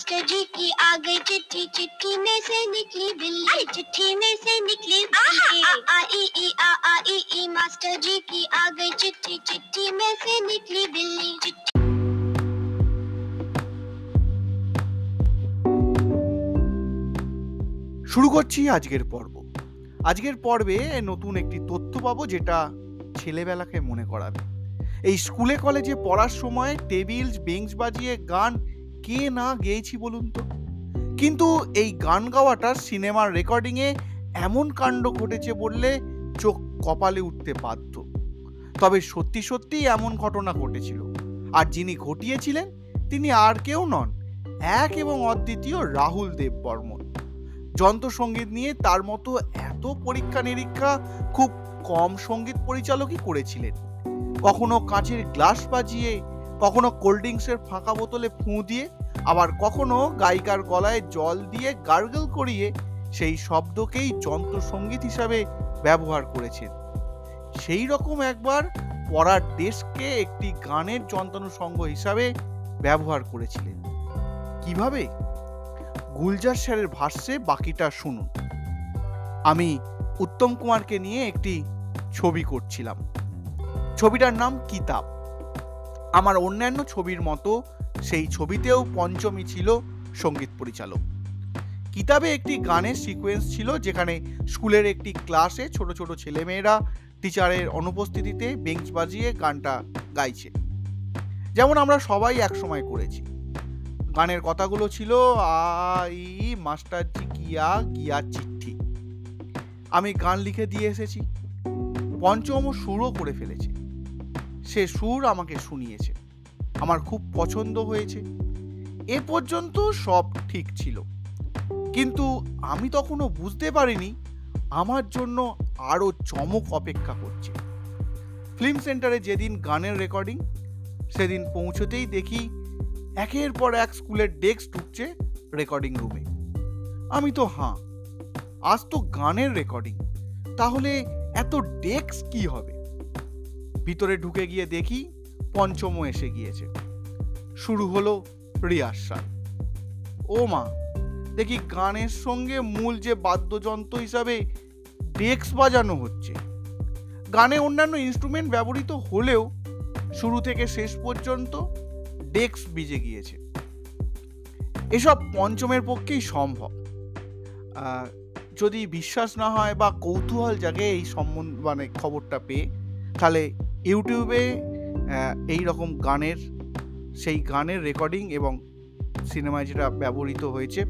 Master जी की आ गई चिट्ठी चिट्ठी में से निकली बिल्ली चिट्ठी में से निकली बिल्ली आ आ ई ई आ आ ई ई मास्टर जी की आ गई चिट्ठी चिट्ठी में से निकली बिल्ली चिट्ठी শুরু করছি আজকের পর্ব আজকের পর্বে নতুন একটি তথ্য পাবো যেটা ছেলেবেলাকে মনে করাবে এই স্কুলে কলেজে পড়ার সময় টেবিল বেঞ্চ বাজিয়ে গান কে না গেয়েছি বলুন তো? কিন্তু এই গান গাওয়াটার সিনেমার রেকর্ডিংয়ে এমন কাণ্ড ঘটেছে বললে চোখ কপালে উঠতে বাধ্য। তবে সত্যি সত্যি এমন ঘটনা ঘটেছিল। আর যিনি ঘটিয়েছিলেন, তিনি আর কেউ নন, এক এবং অদ্বিতীয় রাহুল দেব বর্মন যন্ত্রসঙ্গীত নিয়ে তার মতো এত পরীক্ষা নিরীক্ষা খুব কম সংগীত পরিচালকই করেছিলেন। কখনো কাঁচের গ্লাস বাজিয়ে কখনো কোল্ড ড্রিঙ্কসের ফাঁকা বোতলে ফুঁ দিয়ে, আবার কখনো গায়িকার গলায় জল দিয়ে গার্গল করিয়ে সেই শব্দকেই যন্ত্রসঙ্গীত হিসাবে ব্যবহার করেছেন। সেই রকম একবার পড়ার ডেস্ককে একটি গানের যন্ত্রানুষঙ্গ হিসাবে ব্যবহার করেছিলেন। কীভাবে? গুলজার স্যারের ভাষ্যে বাকিটা শুনুন। আমি উত্তম কুমারকে নিয়ে একটি ছবি করছিলাম। ছবিটার নাম কিতাব। আমার অন্যান্য ছবির মতো সেই ছবিতেও পঞ্চমী ছিল সংগীত পরিচালক। কিতাবে একটি গানের সিকোয়েন্স ছিল যেখানে স্কুলের একটি ক্লাসে ছোট ছোট ছেলেমেয়েরা টিচারের অনুপস্থিতিতে বেঞ্চ বাজিয়ে গানটা গাইছে। যেমন আমরা সবাই একসময় করেছি। গানের কথাগুলো ছিল, আই মাস্টারজি কিয়া গিয়া চিঠি। আমি গান লিখে দিয়ে এসেছি। পঞ্চম সুরও করে ফেলেছে। সে সুর আমাকে শুনিয়েছে। আমার খুব পছন্দ হয়েছে। এ পর্যন্ত সব ঠিক ছিল। কিন্তু আমি তখনও বুঝতে পারিনি আমার জন্য আরও চমক অপেক্ষা করছে। ফিল্ম সেন্টারে যেদিন গানের রেকর্ডিং, সেদিন পৌঁছতেই দেখি একের পর এক স্কুলের ডেস্ক ঢুকছে রেকর্ডিং রুমে। আমি তো হাঁ, আজ তো গানের রেকর্ডিং, তাহলে এত ডেস্ক কি হবে? ভিতরে ঢুকে গিয়ে দেখি পঞ্চমও এসে গিয়েছে। শুরু হলো রিহার্সাল। ও মা, দেখি গানের সঙ্গে মূল যে বাদ্যযন্ত্র হিসাবে ডেস্ক বাজানো হচ্ছে। গানে অন্যান্য ইনস্ট্রুমেন্ট ব্যবহৃত হলেও শুরু থেকে শেষ পর্যন্ত ডেস্ক বিজে গিয়েছে। এসব পঞ্চমের পক্ষেই সম্ভব। যদি বিশ্বাস না হয় বা কৌতূহল জাগে এই সম্বন্ধ মানে খবরটা পেয়ে, তাহলে ইউটিউবে এই রকম গানের, সেই গানের রেকর্ডিং এবং সিনেমায় যেটা ব্যবহৃত হয়েছে,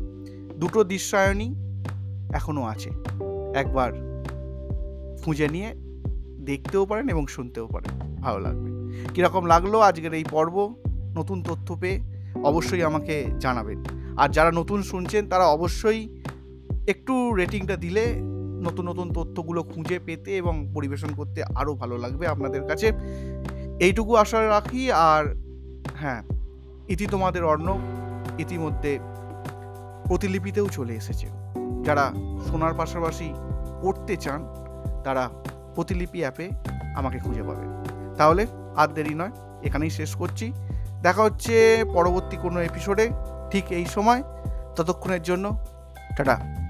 দুটো দৃশ্যায়নই এখনও আছে। একবার খুঁজে নিয়ে দেখতেও পারেন এবং শুনতেও পারেন। ভালো লাগবে। কীরকম লাগল আজকের এই পর্ব? নতুন তথ্য পেয়ে অবশ্যই আমাকে জানাবেন। আর যারা নতুন শুনছেন, তারা অবশ্যই একটু রেটিংটা দিলে নতুন নতুন তথ্যগুলো খুঁজে পেতে এবং পরিবেশন করতে আরও ভালো লাগবে আপনাদের কাছে। এইটুকু আশা রাখি আর হ্যাঁ ইতি তোমাদের অর্ণব ইতিমধ্যে প্রতিলিপিতেও চলে এসেছে। যারা শোনার পাশাপাশি পড়তে চান, তারা প্রতিলিপি অ্যাপে আমাকে খুঁজে পাবেন তাহলে আর দেরি নয়, এখানেই শেষ করছি। দেখা হচ্ছে পরবর্তী কোনো এপিসোডে ঠিক এই সময়। ততক্ষণের জন্য টাটা।